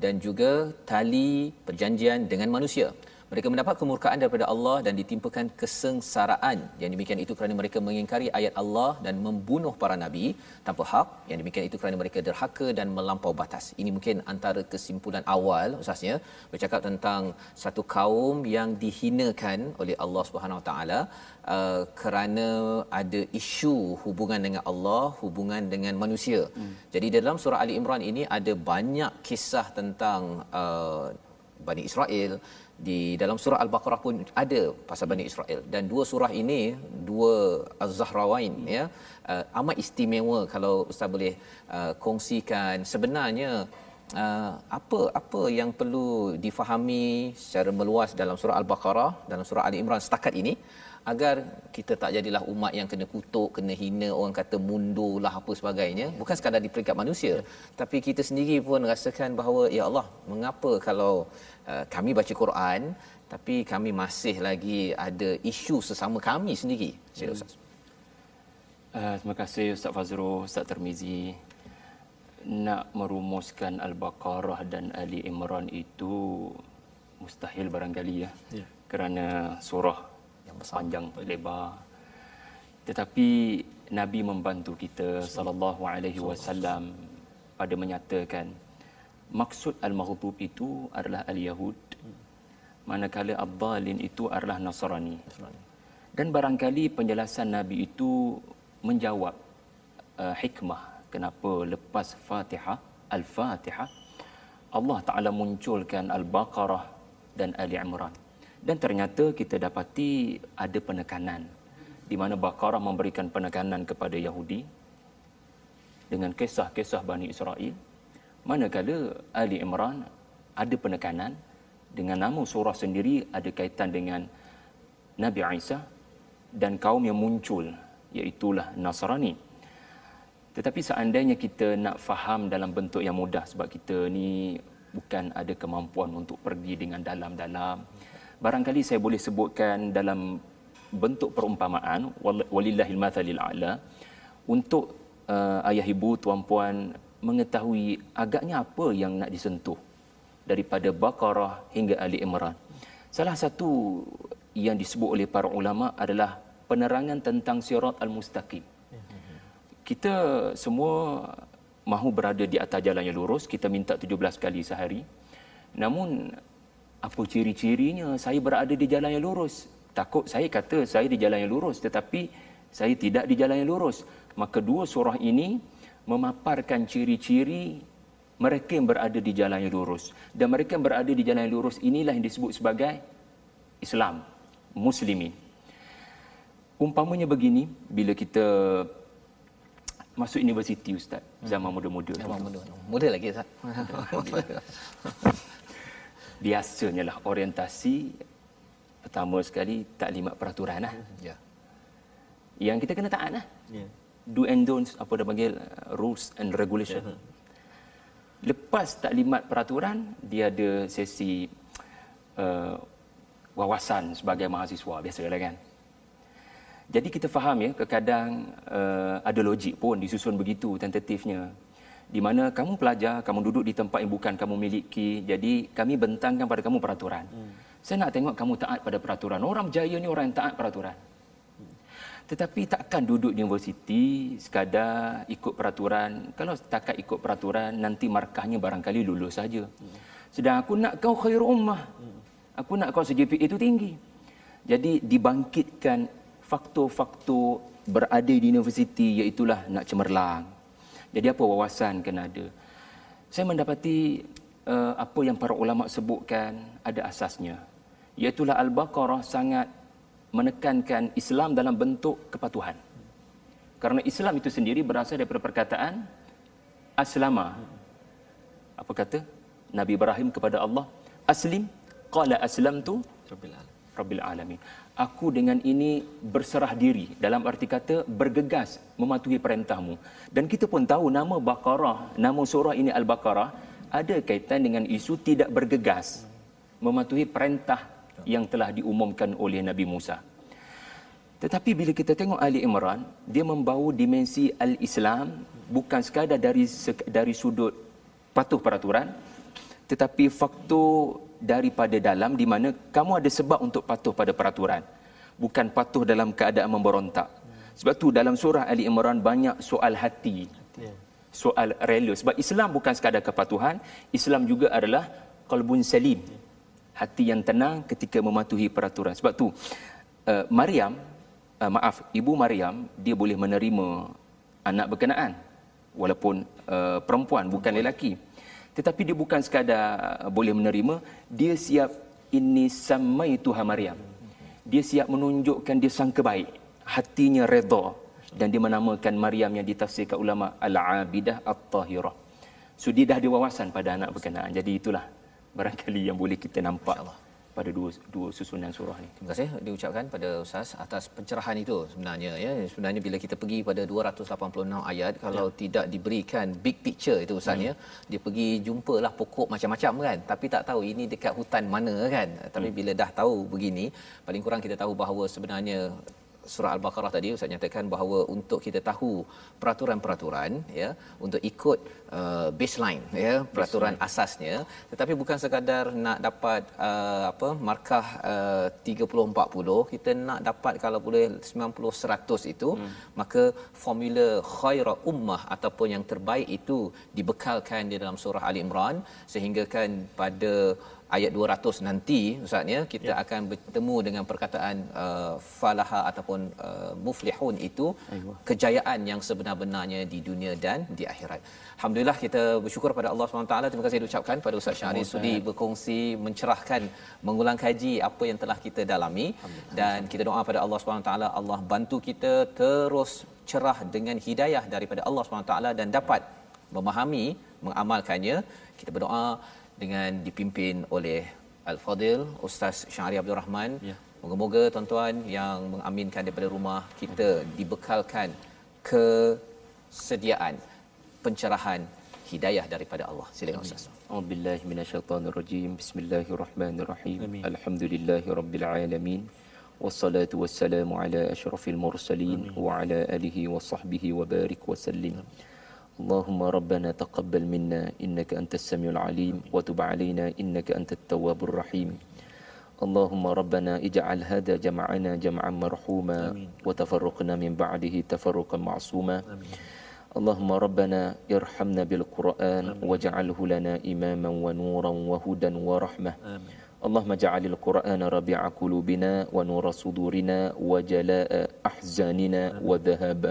dan juga tali perjanjian dengan manusia Mereka mendapat kemurkaan daripada Allah dan ditimpakan kesengsaraan. Yang demikian itu kerana mereka mengingkari ayat Allah dan membunuh para nabi tanpa hak. Yang demikian itu kerana mereka derhaka dan melampau batas. Ini mungkin antara kesimpulan awal ustaznya bercakap tentang satu kaum yang dihinakan oleh Allah Subhanahu Wa Taala uh, kerana ada isu hubungan dengan Allah, hubungan dengan manusia. Hmm. Jadi dalam surah Ali Imran ini ada banyak kisah tentang uh, Bani Israel di dalam surah Al-Baqarah pun ada pasal Bani Israel dan dua surah ini dua Az-Zahrawain hmm. ya uh, amat istimewa kalau ustaz boleh uh, kongsikan sebenarnya uh, apa apa yang perlu difahami secara meluas dalam surah Al-Baqarah dalam surah Ali Imran setakat ini agar kita tak jadilah umat yang kena kutuk, kena hina, orang kata mundur lah apa sebagainya. Bukan sekadar di peringkat manusia, ya. tapi kita sendiri pun rasakan bahawa ya Allah, mengapa kalau uh, kami baca Quran tapi kami masih lagi ada isu sesama kami sendiri. Sila Ustaz. Uh, terima kasih Ustaz Fazrul, Ustaz Termizi. Nak merumuskan Al-Baqarah dan Ali Imran itu mustahil barangkali ya. ya. Kerana surah panjang lebar tetapi nabi membantu kita sallallahu alaihi wasallam pada menyatakan maksud al-maghdub itu adalah al-yahud. Manakala ad-dhalin itu adalah nasrani. Dan barangkali penjelasan nabi itu menjawab uh, hikmah kenapa lepas Fatihah al-Fatihah Allah Taala munculkan al-Baqarah dan Ali Imran dan ternyata kita dapati ada penekanan di mana Baqarah memberikan penekanan kepada Yahudi dengan kisah-kisah Bani Israel manakala Ali Imran ada penekanan dengan nama surah sendiri ada kaitan dengan Nabi Isa dan kaum yang muncul iaitulah Nasrani. Tetapi seandainya kita nak faham dalam bentuk yang mudah sebab kita ni bukan ada kemampuan untuk pergi dengan dalam-dalam barangkali saya boleh sebutkan dalam bentuk perumpamaan walillahil mathalil a'la untuk uh, ayah ibu tuan-puan mengetahui agaknya apa yang nak disentuh daripada Baqarah hingga Ali Imran. Salah satu yang disebut oleh para ulama adalah penerangan tentang sirat al-mustaqim. Kita semua mahu berada di atas jalan yang lurus, kita minta 17 kali sehari. Namun apa ciri-cirinya saya berada di jalan yang lurus takut saya kata saya di jalan yang lurus tetapi saya tidak di jalan yang lurus maka dua surah ini memaparkan ciri-ciri mereka yang berada di jalan yang lurus dan mereka yang berada di jalan yang lurus inilah yang disebut sebagai Islam muslimin umpamanya begini bila kita masuk universiti ustaz zaman muda-muda zaman muda muda lagi ustaz biasanya lah orientasi pertama sekali taklimat peraturan lah. Ya. Yang kita kena taat lah. Ya. Do and don'ts, apa dia panggil, uh, rules and regulation. Ya. Lepas taklimat peraturan, dia ada sesi uh, wawasan sebagai mahasiswa, biasalah kan. Jadi kita faham ya, kadang uh, ada logik pun disusun begitu tentatifnya di mana kamu pelajar, kamu duduk di tempat yang bukan kamu miliki, jadi kami bentangkan pada kamu peraturan. Hmm. Saya nak tengok kamu taat pada peraturan. Orang berjaya ni orang yang taat peraturan. Tetapi takkan duduk di universiti sekadar ikut peraturan. Kalau setakat ikut peraturan, nanti markahnya barangkali lulus saja. Sedang aku nak kau khair ummah. Aku nak kau CGPA itu tinggi. Jadi dibangkitkan faktor-faktor berada di universiti iaitulah nak cemerlang, jadi apa wawasan kena ada? Saya mendapati uh, apa yang para ulama sebutkan ada asasnya. Iaitulah Al-Baqarah sangat menekankan Islam dalam bentuk kepatuhan. Kerana Islam itu sendiri berasal daripada perkataan aslama. Apa kata? Nabi Ibrahim kepada Allah, aslim qala aslamtu rabbil alamin. Rabbil alamin aku dengan ini berserah diri dalam arti kata bergegas mematuhi perintahmu dan kita pun tahu nama Baqarah nama surah ini Al-Baqarah ada kaitan dengan isu tidak bergegas mematuhi perintah yang telah diumumkan oleh Nabi Musa. Tetapi bila kita tengok Ali Imran dia membawa dimensi al-Islam bukan sekadar dari dari sudut patuh peraturan tetapi faktor daripada dalam di mana kamu ada sebab untuk patuh pada peraturan bukan patuh dalam keadaan memberontak. Sebab tu dalam surah Ali Imran banyak soal hati. soal rela. Sebab Islam bukan sekadar kepatuhan Islam juga adalah qalbun salim hati yang tenang ketika mematuhi peraturan. Sebab tu uh, Maryam uh, maaf ibu Maryam dia boleh menerima anak berkenaan walaupun uh, perempuan bukan lelaki. Tetapi dia bukan sekadar boleh menerima dia siap ini samai Tuhan Maryam. Dia siap menunjukkan dia sangka baik hatinya redha dan dia menamakan Maryam yang ditafsirkan ulama al-abidah at-tahirah. So dia dah ada wawasan pada anak berkenaan. Jadi itulah barangkali yang boleh kita nampak pada dua dua susunan surah ni. Terima kasih diucapkan pada ustaz atas pencerahan itu sebenarnya ya. Sebenarnya bila kita pergi pada 286 ayat kalau ya. tidak diberikan big picture itu ustaz ya, hmm. dia pergi jumpalah pokok macam-macam kan tapi tak tahu ini dekat hutan mana kan. Tapi hmm. bila dah tahu begini paling kurang kita tahu bahawa sebenarnya surah al-baqarah tadi ustaz nyatakan bahawa untuk kita tahu peraturan-peraturan ya untuk ikut uh, baseline ya peraturan baseline. asasnya tetapi bukan sekadar nak dapat uh, apa markah uh, 30 40 kita nak dapat kalau boleh 90 100 itu hmm. maka formula khaira ummah ataupun yang terbaik itu dibekalkan di dalam surah ali imran sehingga kan pada ayat 200 nanti ustaz ya kita ya. akan bertemu dengan perkataan uh, falaha ataupun uh, muflihun itu Ayuh. kejayaan yang sebenar-benarnya di dunia dan di akhirat. Alhamdulillah kita bersyukur pada Allah SWT. Terima kasih diucapkan pada Ustaz Syahri sudi berkongsi mencerahkan mengulang kaji apa yang telah kita dalami dan kita doa pada Allah SWT Allah bantu kita terus cerah dengan hidayah daripada Allah SWT dan dapat memahami mengamalkannya. Kita berdoa dengan dipimpin oleh Al-Fadil Ustaz Syahri Abdul Rahman. Ya. Moga-moga tuan-tuan yang mengaminkan daripada rumah kita dibekalkan kesediaan pencerahan hidayah daripada Allah. Silakan Ustaz. A'udzubillahi minasyaitonirrajim. Bismillahirrahmanirrahim. Alhamdulillahirabbil alamin. Wassalatu wassalamu ala asyrafil mursalin wa ala alihi wa sahbihi wa barik wa sallim. Amin. اللهم ربنا تقبل منا إنك أنت السميع العليم وتب علينا إنك أنت التواب الرحيم. اللهم ربنا اجعل هذا جمعنا جمعا مرحوما وتفرقنا من بعده تفرقا معصوما. اللهم ربنا ارحمنا بالقرآن واجعله لنا إماما ونورا وهدى ورحمة. اللهم اجعل القرآن ربيع قلوبنا ونور صدورنا وجلاء أحزاننا وذهاب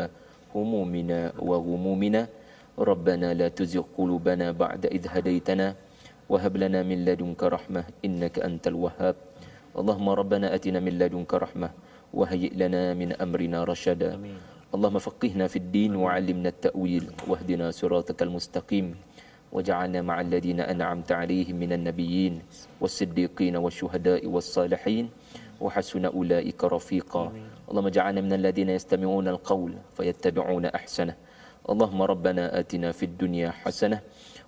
همومنا وغمومنا. ربنا لا تزغ قلوبنا بعد إذ هديتنا وهب لنا من لدنك رحمة إنك أنت الوهاب. اللهم ربنا أتنا من لدنك رحمة وهيئ لنا من أمرنا رشدا. اللهم فقهنا في الدين وعلمنا التأويل واهدنا صراطك المستقيم وجعلنا مع الذين أنعمت عليهم من النبيين والصديقين والشهداء والصالحين وحسن أولئك رفيقا. اللهم اجعلنا من الذين يستمعون القول فيتبعون أحسنه. اللهم ربنا آتنا في الدنيا حسنة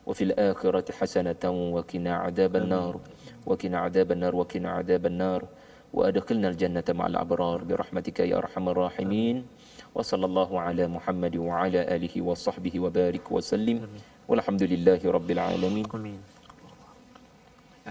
وفي الآخرة حسنة وقنا عذاب النار. وقنا عذاب النار وقنا عذاب النار. وأدخلنا الجنة مع الأبرار برحمتك يا أرحم الراحمين. وصلى الله على محمد وعلى آله وصحبه وبارك وسلم. والحمد لله رب العالمين.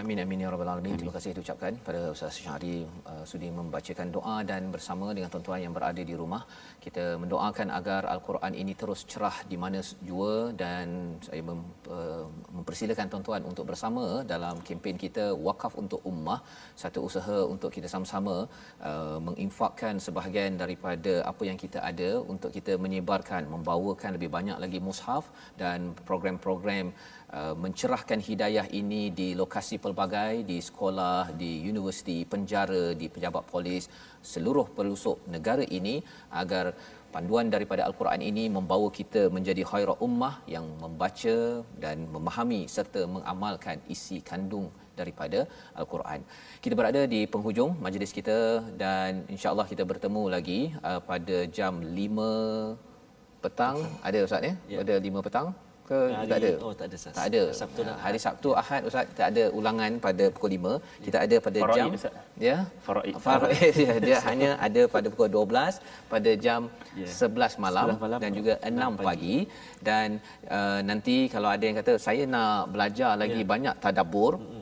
Amin amin ya rabbal alamin. Terima kasih diucapkan pada Ustaz Syahri uh, sudi membacakan doa dan bersama dengan tuan-tuan yang berada di rumah. Kita mendoakan agar al-Quran ini terus cerah di mana jua dan saya mem, uh, mempersilakan tuan-tuan untuk bersama dalam kempen kita wakaf untuk ummah. Satu usaha untuk kita sama-sama uh, menginfakkan sebahagian daripada apa yang kita ada untuk kita menyebarkan membawakan lebih banyak lagi mushaf dan program-program Uh, mencerahkan hidayah ini di lokasi pelbagai di sekolah di universiti penjara di pejabat polis seluruh pelosok negara ini agar panduan daripada al-Quran ini membawa kita menjadi khairah ummah yang membaca dan memahami serta mengamalkan isi kandung daripada al-Quran. Kita berada di penghujung majlis kita dan insya-Allah kita bertemu lagi uh, pada jam 5 petang ada ustaz ya? ya. pada 5 petang ke hari, tak ada? Oh tak ada. Tak ada. Sabtu dan hari Sabtu Ahad Ustaz tak ada ulangan pada pukul 5. Kita ada pada Faraid, jam Ustaz. ya. Faraid. Faraid dia, dia hanya ada pada pukul 12 pada jam yeah. 11 malam, 11 malam dan juga 6, 6 pagi dan uh, nanti kalau ada yang kata saya nak belajar lagi yeah. banyak tadabbur mm-hmm.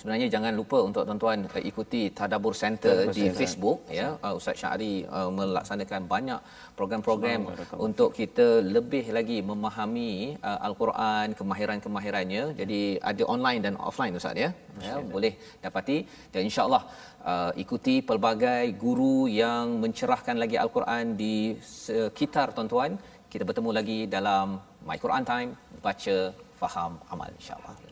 Sebenarnya jangan lupa untuk tuan-tuan uh, ikuti Tadabur Center Tadabur di Center. Facebook ya. Uh, Ustaz Syahri uh, melaksanakan banyak program-program untuk kita lebih lagi memahami uh, al-Quran kemahiran-kemahirannya. Jadi ada online dan offline Ustaz ya. Ya boleh dapati. Dan insyaallah uh, ikuti pelbagai guru yang mencerahkan lagi al-Quran di sekitar tuan-tuan. Kita bertemu lagi dalam My Quran Time baca faham amal insyaallah